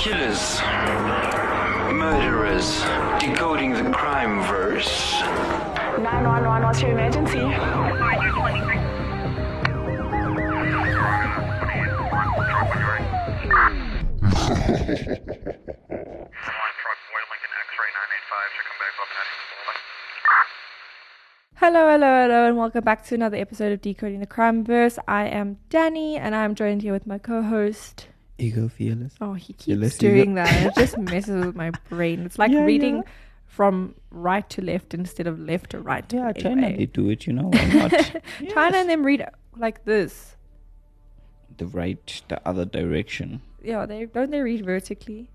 Killers, murderers, decoding the crime verse. 911, what's your emergency? Hello, hello, hello, and welcome back to another episode of Decoding the Crime Verse. I am Danny, and I'm joined here with my co-host. Ego fearless. Oh, he keeps listening doing to- that. It just messes with my brain. It's like Yeah, reading yeah. from right to left instead of left to right. Yeah, China they do it, you know, why not? China and them read like this. the right, the other direction. Yeah, they don't they read vertically?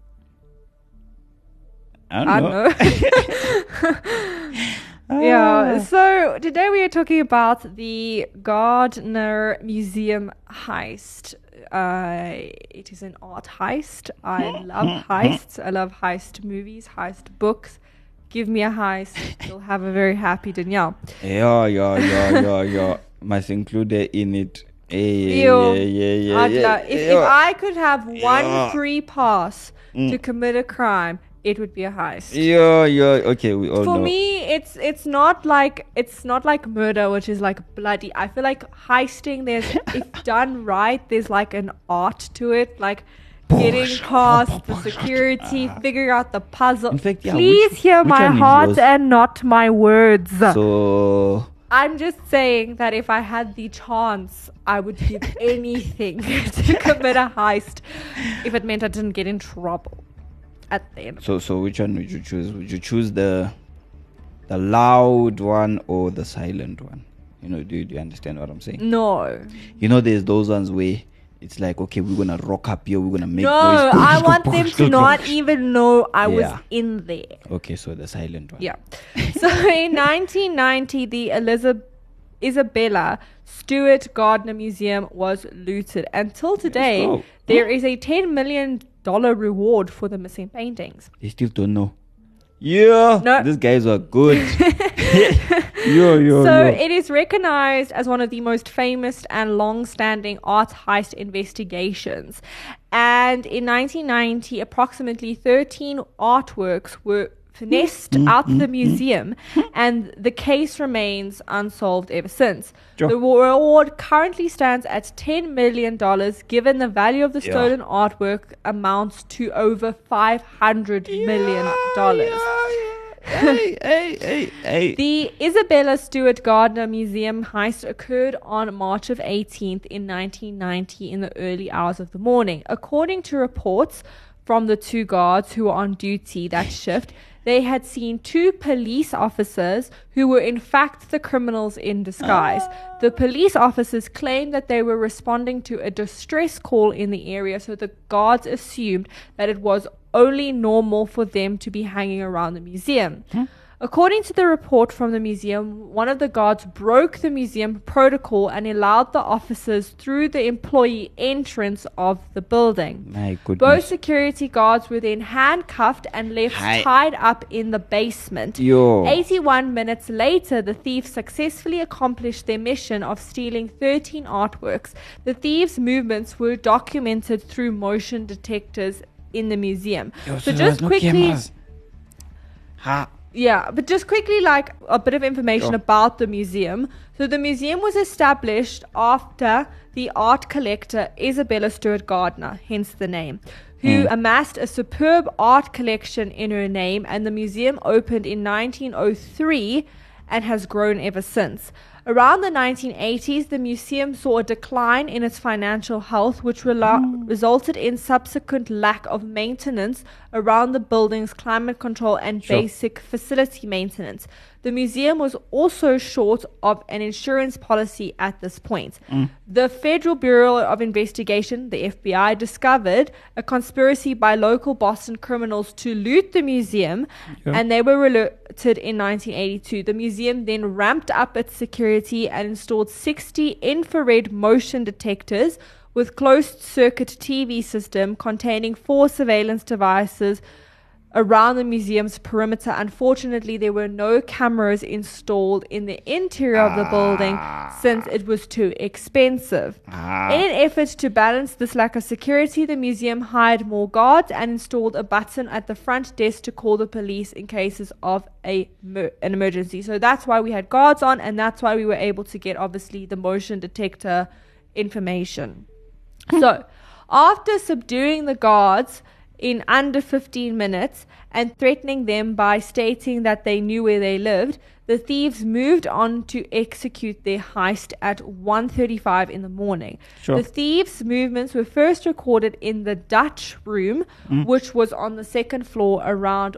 I don't I know. don't know. yeah. Ah. So today we are talking about the Gardner Museum heist. Uh, it is an art heist. I love heists. I love heist movies, heist books. Give me a heist, you'll have a very happy Danielle. Yeah, yeah, yeah, yeah, yeah. Must include it in it. Hey, Ew. yeah, yeah, yeah, yeah. if, if. I could have one Yeah. free pass Mm. to commit a crime, it would be a heist. Yeah, yeah. Okay, we all for know. me it's it's not like it's not like murder which is like bloody. I feel like heisting there's if done right there's like an art to it like getting past the security ah. figuring out the puzzle. Fact, yeah, please which- hear which my heart and not my words. So, i'm just saying that if i had the chance i would give anything to commit a heist. If it meant i didn't get in trouble at the end so, so, which one would you choose? Would you choose the, the loud one or the silent one? You know, do, do you understand what I'm saying? no You know, there's those ones where it's like, okay, we're gonna rock up here, we're gonna make no, noise. I want them to not even know I was in there. Okay, so the silent one. Yeah. So in 1990, the Elizabeth Isabella Stewart Gardner Museum was looted. Until today, there is a 10 million dollar reward for the missing paintings. They still don't know. Yeah, No. these guys are good. yo, yo, so yo. it is recognized as one of the most famous and long-standing art heist investigations. And in 1990, approximately 13 artworks were finessed Mm, out the museum, and the case remains unsolved ever since. Sure. The reward currently stands at $10 million, given the value of the Yeah. stolen artwork amounts to over $500 million. hey, hey, hey, hey. The Isabella Stewart Gardner Museum heist occurred on March of 18th in 1990 in the early hours of the morning. According to reports from the two guards who were on duty that shift, they had seen two police officers who were in fact the criminals in disguise. The police officers claimed that they were responding to a distress call in the area, so the guards assumed that it was only normal for them to be hanging around the museum. Hmm. According to the report from the museum, one of the guards broke the museum protocol and allowed the officers through the employee entrance of the building. My goodness. Both security guards were then handcuffed and left Hi. tied up in the basement. Yo. 81 minutes later, the thieves successfully accomplished their mission of stealing 13 artworks. The thieves' movements were documented through motion detectors in the museum. Yo, so there just no quickly, cameras. Ha. Yeah, but just quickly, like a bit of information Sure. about the museum. So, the museum was established after the art collector Isabella Stewart Gardner, hence the name, who Hmm. amassed a superb art collection in her name, and the museum opened in 1903 and has grown ever since. Around the 1980s, the museum saw a decline in its financial health, which rela- mm. resulted in subsequent lack of maintenance around the building's climate control and Sure. basic facility maintenance. The museum was also short of an insurance policy at this point. Mm. The Federal Bureau of Investigation, the FBI, discovered a conspiracy by local Boston criminals to loot the museum, Yeah. and they were alerted in 1982. The museum then ramped up its security and installed 60 infrared motion detectors with closed circuit TV system containing four surveillance devices around the museum's perimeter. Unfortunately, there were no cameras installed in the interior of the building since it was too expensive. Ah. In an effort to balance this lack of security, the museum hired more guards and installed a button at the front desk to call the police in cases of a an emergency. So that's why we had guards on, and that's why we were able to get obviously the motion detector information. so, after subduing the guards in under 15 minutes and threatening them by stating that they knew where they lived, the thieves moved on to execute their heist at 1:35 in the morning. Sure. The thieves' movements were first recorded in the Dutch room, mm. which was on the second floor around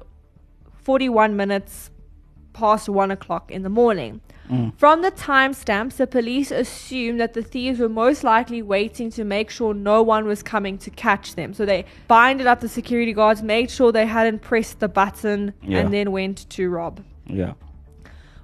41 minutes past 1 o'clock in the morning. Mm. From the timestamps, the police assumed that the thieves were most likely waiting to make sure no one was coming to catch them. So they binded up the security guards, made sure they hadn't pressed the button, Yeah. and then went to rob. Yeah.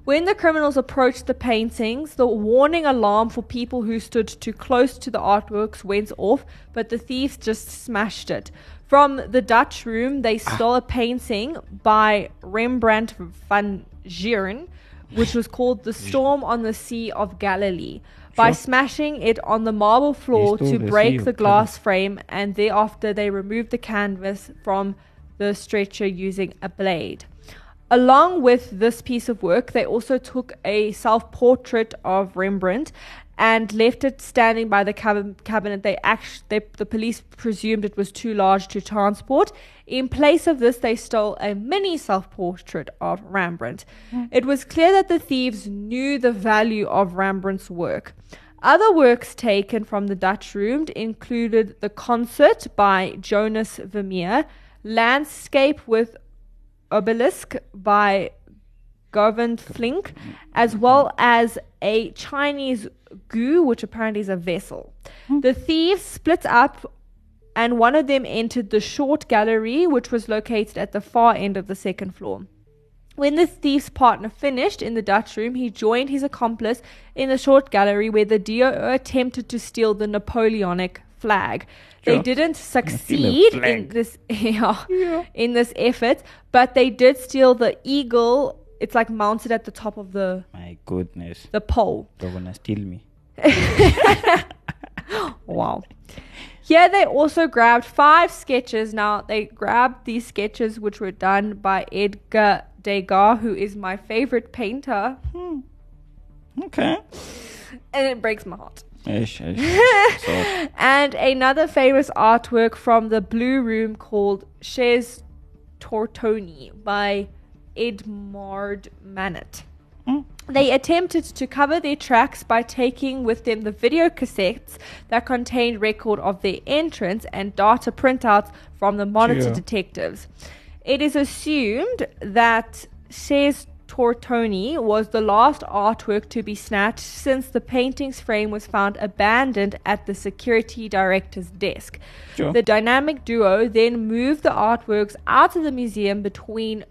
When the criminals approached the paintings, the warning alarm for people who stood too close to the artworks went off, but the thieves just smashed it. From the Dutch room, they ah. stole a painting by Rembrandt van Gieren, which was called The Storm on the Sea of Galilee, by Sure. smashing it on the marble floor to break the glass frame, and thereafter they removed the canvas from the stretcher using a blade. Along with this piece of work, they also took a self portrait of Rembrandt and left it standing by the cab- cabinet. They act- they, the police presumed it was too large to transport. In place of this, they stole a mini self portrait of Rembrandt. Mm. It was clear that the thieves knew the value of Rembrandt's work. Other works taken from the Dutch room included The Concert by Jonas Vermeer, Landscape with Obelisk by Govind Flinck, as well as a Chinese gu, which apparently is a vessel. Hmm. The thieves split up, and one of them entered the short gallery, which was located at the far end of the second floor. When the thief's partner finished in the Dutch room, he joined his accomplice in the short gallery where the duo attempted to steal the Napoleonic flag. They didn't succeed in this yeah, in this effort, but they did steal the eagle. It's like mounted at the top of the My goodness. the pole. They're gonna steal me. Wow. Here they also grabbed five sketches. Now they grabbed these sketches which were done by Edgar Degas, who is my favorite painter, hmm. Okay. and it breaks my heart. Ish, ish. so, And another famous artwork from the Blue Room called Chez Tortoni by Edouard Manet. Hmm. They attempted to cover their tracks by taking with them the video cassettes that contained record of their entrance and data printouts from the monitor detectives. It is assumed that Chez Tortoni was the last artwork to be snatched since the painting's frame was found abandoned at the security director's desk. Sure. The dynamic duo then moved the artworks out of the museum between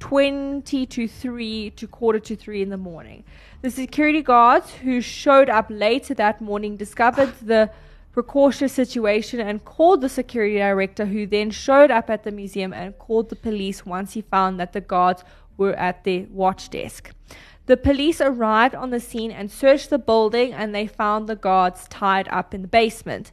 20 to 3 to quarter to 3 in the morning. The security guards who showed up later that morning discovered the precautious situation and called the security director, who then showed up at the museum and called the police once he found that the guards were at their watch desk. The police arrived on the scene and searched the building, and they found the guards tied up in the basement.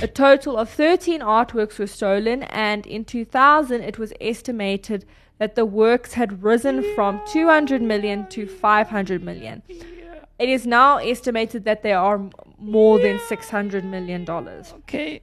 A total of 13 artworks were stolen, and in 2000, it was estimated that the works had risen from 200 million to 500 million. It is now estimated that there are more than 600 million dollars. okay.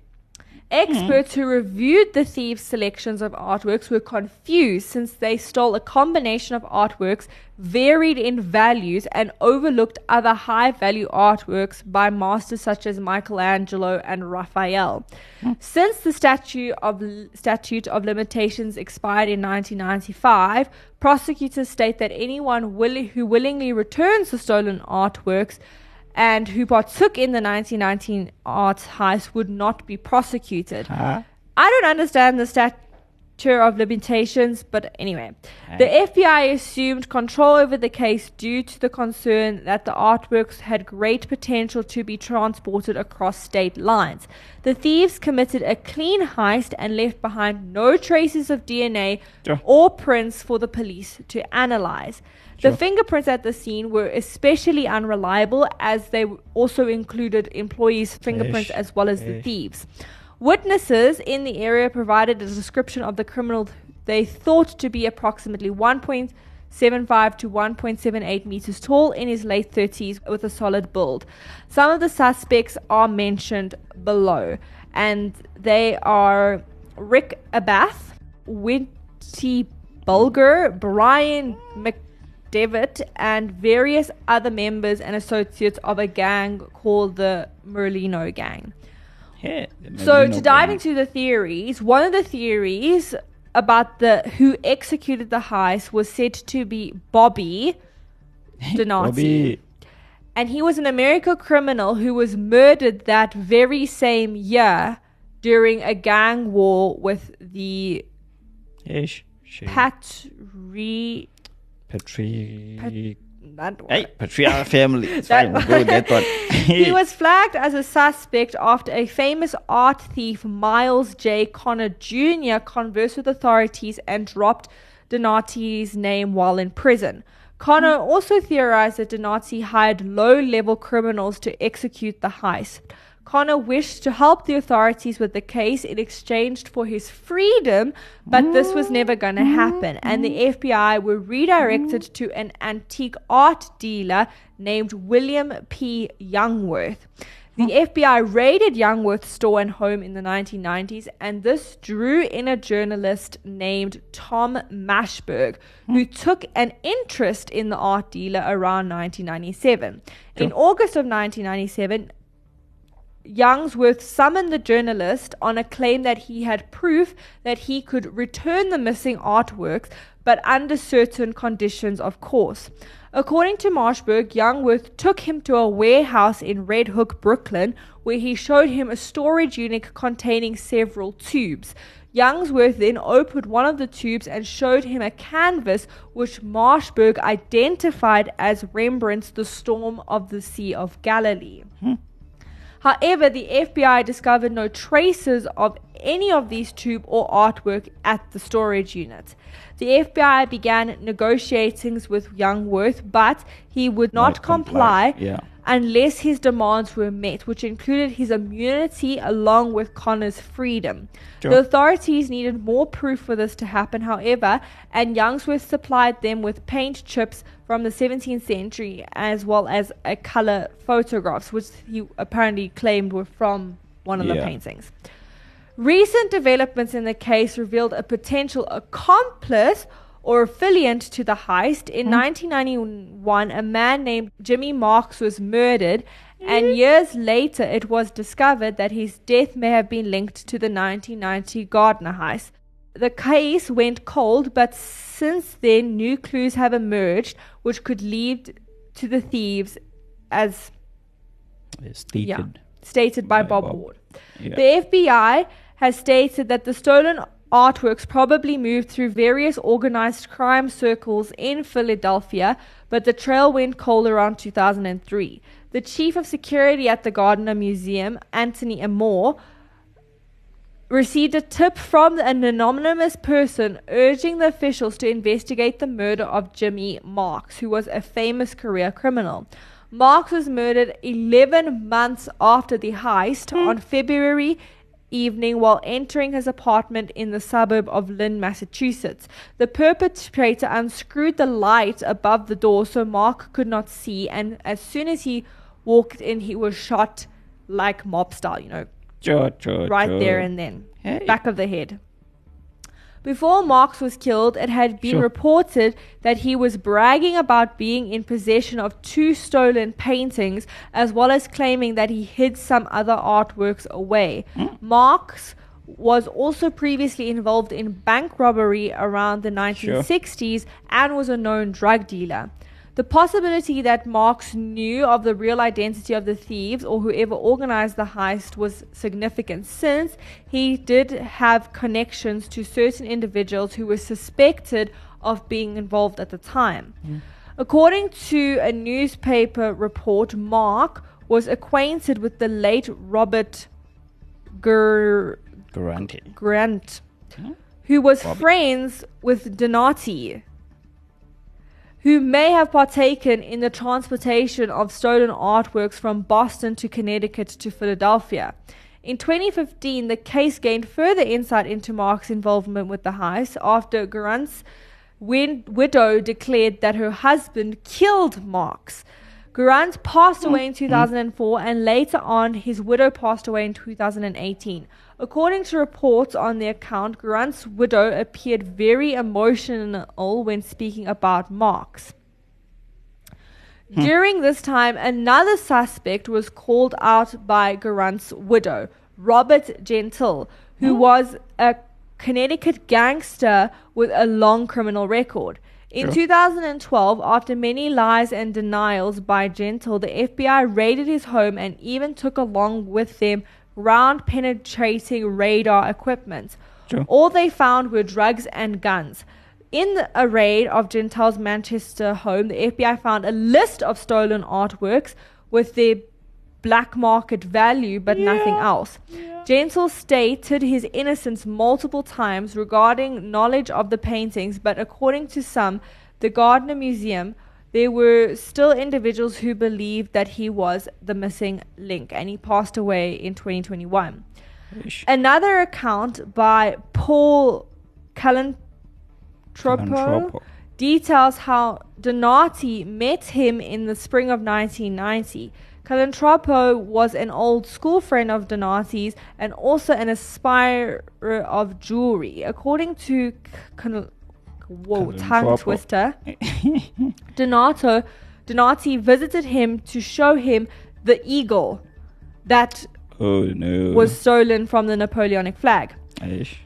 Experts who reviewed the thieves' selections of artworks were confused since they stole a combination of artworks varied in values and overlooked other high value artworks by masters such as Michelangelo and Raphael. Hmm. Since the statute of, statute of limitations expired in 1995, prosecutors state that anyone who willingly returns the stolen artworks and who partook in the 1919 art heist would not be prosecuted. Huh? I don't understand the statute statute of limitations. But anyway, eh. the FBI assumed control over the case due to the concern that the artworks had great potential to be transported across state lines. The thieves committed a clean heist and left behind no traces of DNA Sure. or prints for the police to analyze. The fingerprints at the scene were especially unreliable as they also included employees' fingerprints Ish. as well as the thieves. Witnesses in the area provided a description of the criminal they thought to be approximately 1.75 to 1.78 meters tall in his late 30s with a solid build. Some of the suspects are mentioned below, and they are Rick Abath, Whitey Bulger, Brian McDevitt, and various other members and associates of a gang called the Merlino Gang. Yeah, So to dive gang. into the theories, one of the theories about the who executed the heist was said to be Bobby Donati. Bobby. And he was an American criminal who was murdered that very same year during a gang war with the Ish. She- Patri Patri. that one. Hey, Patria family. That fine. Go that one. he was flagged as a suspect after a famous art thief, Miles J. Connor Jr., conversed with authorities and dropped Donati's name while in prison. Connor also theorized that Donati hired low level criminals to execute the heist. Connor wished to help the authorities with the case in exchange for his freedom, but this was never going to mm-hmm. happen, and the FBI were redirected to an antique art dealer named William P. Youngworth. The FBI raided Youngworth's store and home in the 1990s, and this drew in a journalist named Tom Mashberg, who took an interest in the art dealer around 1997. In August of 1997, Youngsworth summoned the journalist on a claim that he had proof that he could return the missing artworks, but under certain conditions, of course. According to Mashberg, Youngworth took him to a warehouse in Red Hook, Brooklyn, where he showed him a storage unit containing several tubes. Youngsworth then opened one of the tubes and showed him a canvas which Mashberg identified as Rembrandt's The Storm of the Sea of Galilee. Hmm. However, the FBI discovered no traces of any of these tube or artwork at the storage unit. The FBI began negotiations with Youngworth, but he would not, Not comply, comply, yeah. unless his demands were met, which included his immunity along with Connor's freedom. Sure. The authorities needed more proof for this to happen, however, and Youngsworth supplied them with paint chips from the 17th century as well as a color photographs, which he apparently claimed were from one of the paintings. Recent developments in the case revealed a potential accomplice or affiliate to the heist. In mm-hmm. 1991, a man named Jimmy Marks was murdered, and mm-hmm. years later, it was discovered that his death may have been linked to the 1990 Gardner heist. The case went cold, but since then, new clues have emerged which could lead to the thieves as Stated. yeah, stated by By Bob, Bob. Ward. Yeah. The FBI has stated that the stolen artworks probably moved through various organized crime circles in Philadelphia, but the trail went cold around 2003. The chief of security at the Gardner Museum, Anthony Amore, received a tip from an anonymous person urging the officials to investigate the murder of Jimmy Marks, who was a famous career criminal. Marks was murdered 11 months after the heist hmm. on February evening while entering his apartment in the suburb of Lynn, Massachusetts. The perpetrator unscrewed the light above the door so Mark could not see, and as soon as he walked in, he was shot like mob style, you know, Sure, sure, right sure. there and then, Hey. back of the head. Before Marks was killed, it had been Sure. reported that he was bragging about being in possession of two stolen paintings, as well as claiming that he hid some other artworks away. Hmm. Marks was also previously involved in bank robbery around the 1960s and was a known drug dealer. The possibility that Marks knew of the real identity of the thieves or whoever organized the heist was significant since he did have connections to certain individuals who were suspected of being involved at the time. Hmm. According to a newspaper report, Mark was acquainted with the late Robert Ger- Guarente. Grant, hmm? who was friends with Donati, who may have partaken in the transportation of stolen artworks from Boston to Connecticut to Philadelphia. In 2015, the case gained further insight into Mark's involvement with the heist after Grant's win- widow declared that her husband killed Marks. Grant passed away in 2004 and later on his widow passed away in 2018. According to reports on the account, Grant's widow appeared very emotional when speaking about Marks. Hmm. During this time, another suspect was called out by Garant's widow, Robert Gentile, who hmm? was a Connecticut gangster with a long criminal record. In Sure. 2012, after many lies and denials by Gentile, the FBI raided his home and even took along with them ground penetrating radar equipment. Sure. All they found were drugs and guns. In a raid of Gentile's Manchester home, the FBI found a list of stolen artworks with their black market value, but nothing else. Gentile stated his innocence multiple times regarding knowledge of the paintings, but according to some, the Gardner Museum, there were still individuals who believed that he was the missing link, and he passed away in 2021. Ish. Another account by Paul Calantropo Calantropo. details how Donati met him in the spring of 1990. Calantropo was an old school friend of Donati's and also an aspirer of jewelry. According to Cal- whoa, tongue twister, Donato, Donati visited him to show him the eagle that Oh no. was stolen from the Napoleonic flag. Ish.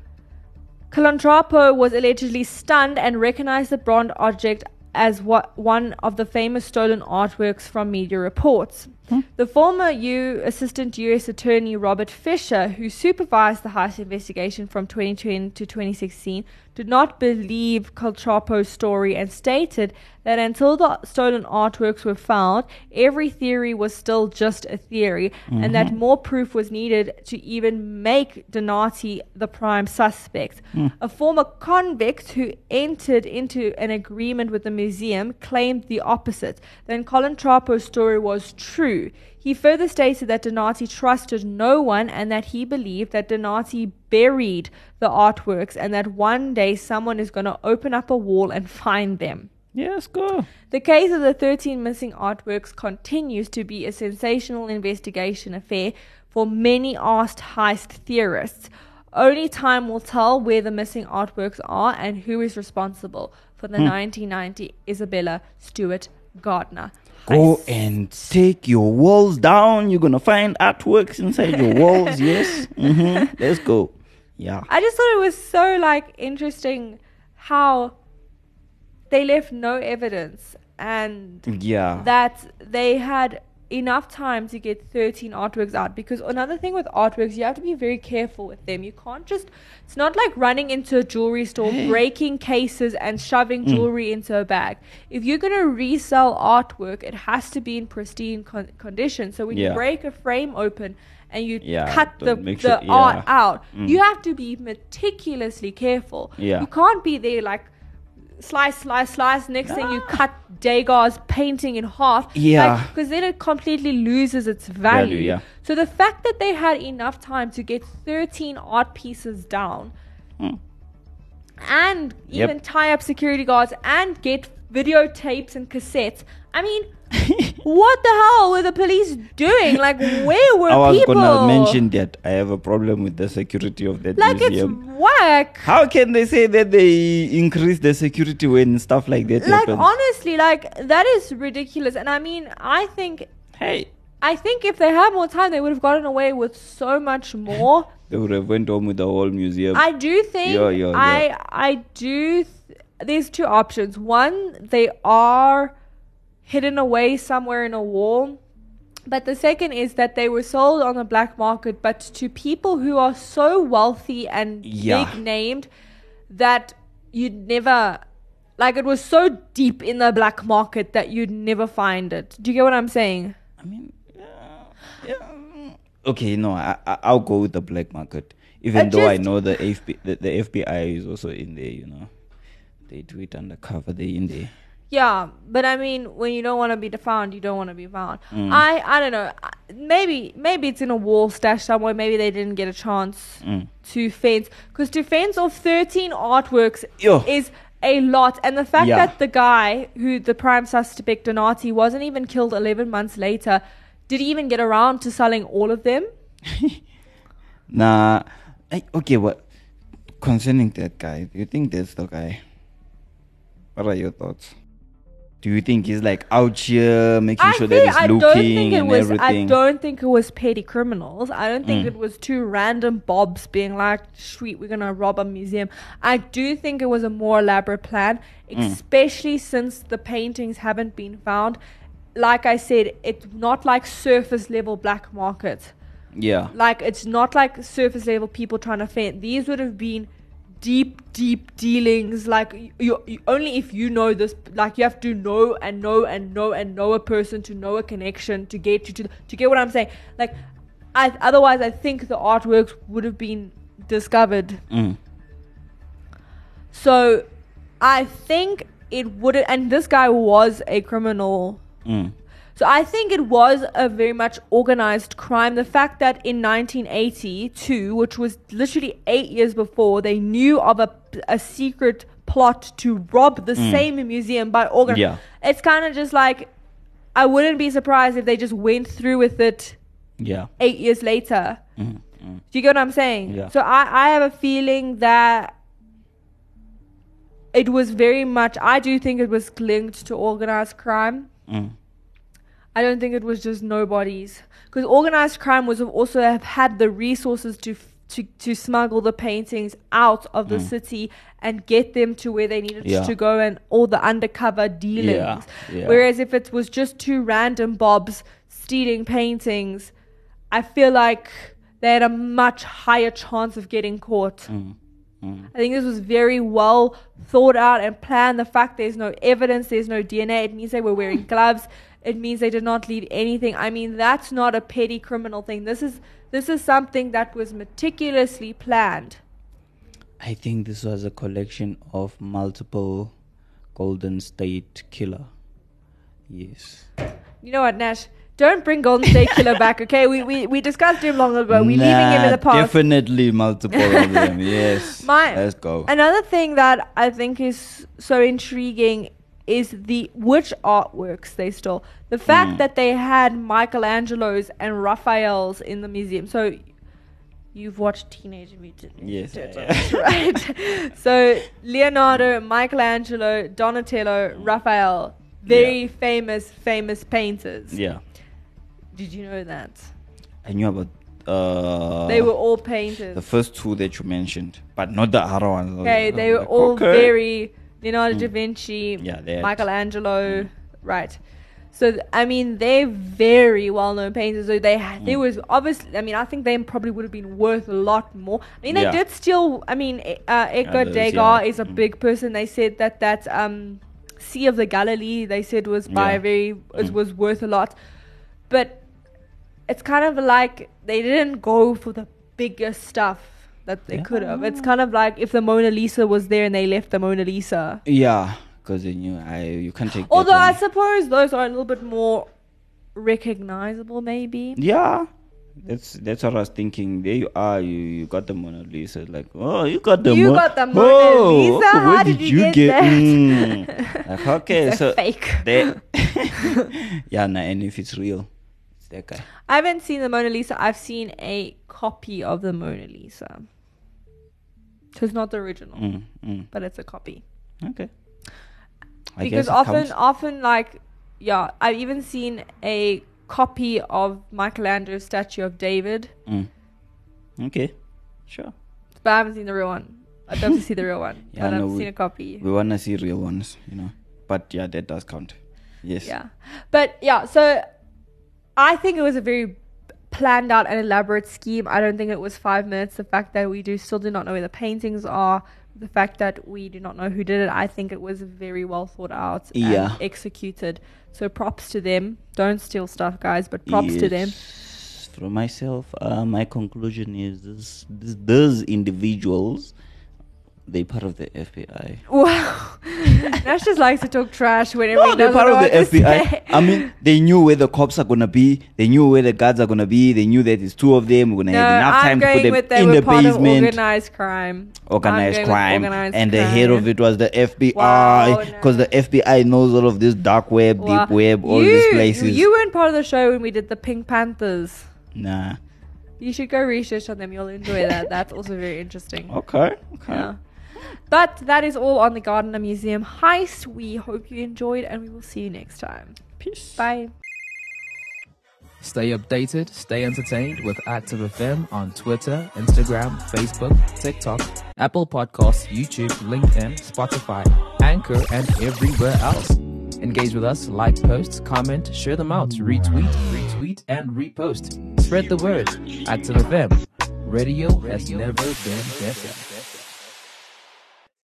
Was allegedly stunned and recognized the bronze object as what, one of the famous stolen artworks from media reports. Hmm? The former U Assistant U.S. Attorney Robert Fisher, who supervised the heist investigation from 2010 to 2016, did not believe Calantropo's story and stated that until the stolen artworks were found, every theory was still just a theory, and that mm-hmm. more proof was needed to even make Donati the prime suspect. Hmm. A former convict who entered into an agreement with the museum claimed the opposite. Then Calantropo's story was true. He further stated that Donati trusted no one and that he believed that Donati buried the artworks and that one day someone is going to open up a wall and find them. Yes, go. The case of the 13 missing artworks continues to be a sensational investigation affair for many asked heist theorists. Only time will tell where the missing artworks are and who is responsible for the hmm. 1990 Isabella Stewart Gardner. Go heist. and take your walls down. You're gonna find artworks inside your walls. Yes. Mm-hmm. Let's go. Yeah. I just thought it was so like interesting how they left no evidence and Yeah. that they had enough time to get 13 artworks out because another thing with artworks you have to be very careful with them. You can't just it's not like running into a jewelry store breaking cases and shoving jewelry into a bag. If you're going to resell artwork it has to be in pristine con- condition. So when you break a frame open and you Yeah, cut the, the sure- art yeah. out Mm. you have to be meticulously careful. Yeah. you can't be there like slice, slice, slice. Next thing you cut Degas painting in half. Yeah. Because then it completely loses its value. Value, yeah. So the fact that they had enough time to get 13 art pieces down Hmm. and Yep. even tie up security guards and get videotapes and cassettes. I mean, what the hell were the police doing? Like, where were people? I was people? gonna mention that I have a problem with the security of that like, museum. it's whack. How can they say that they increase the security when stuff like that Like, happens? honestly, like, that is ridiculous. And I mean, I think hey, I think if they had more time, they would have gotten away with so much more. they would have went home with the whole museum. I do think Yeah, yeah, I I do. Th- there's two options. One, they are hidden away somewhere in a wall. But the second is that they were sold on the black market, but to people who are so wealthy and Yeah. big named that you'd never, like, it was so deep in the black market that you'd never find it. Do you get what I'm saying? I mean, yeah, yeah. Okay, no, I, I I'll go with the black market. Even though I know the FB, the, the FBI is also in there. You know, they do it undercover. They in there. Yeah, but I mean, when you don't want to be found, you don't want to be found. Mm. I I don't know. Maybe maybe it's in a wall stash somewhere. Maybe they didn't get a chance Mm. to fence because to fence off thirteen artworks Yo. is a lot. And the fact Yeah. that the guy who the prime suspect Donati wasn't even killed eleven months later, did he even get around to selling all of them? Nah, I, okay. What concerning that guy? Do you think that's the guy? What are your thoughts? Do you think he's like out here making I sure that I he's don't looking think it and was. everything? I don't think it was petty criminals. I don't think Mm. it was two random bobs being like, "Sweet, we're gonna rob a museum." I do think it was a more elaborate plan, Mm. especially since the paintings haven't been found. Like I said, it's not like surface level black market. Yeah. Like it's not like surface level people trying to fend. These would have been deep, deep dealings. Like you, you, only if you know this. Like you have to know and know and know and know a person to know a connection to get you to to get what I'm saying. Like, I otherwise I think the artworks would have been discovered. Mm. So, I think it would. And this guy was a criminal. Mm. So I think it was a very much organized crime. The fact that in 1982, which was literally eight years before, they knew of a, a secret plot to rob the same museum by organ. Mm. Yeah. It's kind of just like I wouldn't be surprised if they just went through with it Yeah. eight years later. Mm. Mm. Do you get what I'm saying? Yeah. So I, I have a feeling that it was very much. I do think it was linked to organized crime. Mm. I don't think it was just nobodies because organized crime was also have had the resources to f- to to smuggle the paintings out of the city and get them to where they needed Mm. Yeah. to go and all the undercover dealings. yeah. Whereas if it was just two random bobs stealing paintings, I feel like they had a much higher chance of getting caught. Mm. Mm. I think this was very well thought out and planned. The fact there's no evidence, there's no DNA, it means they were wearing gloves. It means they did not leave anything. I mean, that's not a petty criminal thing. This is this is something that was meticulously planned. I think this was a collection of multiple Golden State Killer. Yes. You know what, Nash? Don't bring Golden State Killer back, okay? We, we we discussed him long ago. We're leaving him in the past. Definitely multiple of them. Yes. My- Let's go. Another thing that I think is so intriguing is the which artworks they stole. The fact Mm. that they had Michelangelo's and Raphael's in the museum. So you've watched Teenage Mutant Ninja Yes, Turtles, right? so Leonardo, Michelangelo, Donatello, Raphael, very famous, famous painters. yeah. Did you know that? I knew about uh they were all painters. the first two that you mentioned, but not the other ones. Okay, they were like, all okay. very Leonardo da Vinci, Yeah, Michelangelo, right? So I mean, they're very well-known painters. So they Mm. there was obviously. I mean, I think they probably would have been worth a lot more. I mean, they did steal. I mean, uh, Edgar Others, Degas yeah. is a Mm. big person. They said that that um, Sea of the Galilee they said was by Yeah. a very was, Mm. was worth a lot, but it's kind of like they didn't go for the biggest stuff that they Yeah. could have. It's kind of like if the Mona Lisa was there and they left the Mona Lisa. Yeah, because knew I you can't take. Although I suppose those are a little bit more recognizable, maybe. Yeah. That's that's what I was thinking. There you are. You you got the Mona Lisa. Like oh, you got the Mona Lisa. You Mo- got the Mona Oh, Lisa? okay, How where did you get that? Mm. Like okay, It's so fake. yeah, nah, and if it's real, it's that guy. I haven't seen the Mona Lisa. I've seen a copy of the Mona Lisa. So it's not the original, Mm, mm. but it's a copy. Okay. I because often counts. often like yeah i've even seen a copy of michelangelo's statue of david Mm. Okay, sure. but i haven't seen the real one i'd love to see the real one Yeah, but no, i've we- seen a copy We wanna see real ones, you know. But yeah, that does count. Yes. Yeah. But yeah, so I think it was a very planned out an elaborate scheme. I don't think it was five minutes. The fact that we do still do not know where the paintings are, the fact that we do not know who did it, I think it was very well thought out and executed. So props to them. Don't steal stuff, guys, but props to them. Yes. From myself, uh, my conclusion is this, this those individuals, they part of the FBI. Wow. Nash just likes to talk trash whenever No, he they're doesn't part know of the what to FBI. say. I mean, they knew where the cops are gonna be. They knew where the guards are gonna be. They knew that it's two of them. We're gonna No, have enough I'm time to going put them with they in were the part of basement. organized crime. I'm organized going with crime, organized and the head crime. of it was the Wow, FBI, because the FBI knows all of this dark web, Wow. deep web, all these places. You weren't part of the show when we did the Pink Panthers. nah. You should go research on them. You'll enjoy that. That's also very interesting. Okay. Okay. Yeah. But that is all on the Gardner Museum heist. We hope you enjoyed, and we will see you next time. Peace. Bye. Stay updated, stay entertained with Active FM on Twitter, Instagram, Facebook, TikTok, Apple Podcasts, YouTube, LinkedIn, Spotify, Anchor, and everywhere else. Engage with us, like posts, comment, share them out, retweet, retweet, and repost. Spread the word. Active FM. Radio has never been better.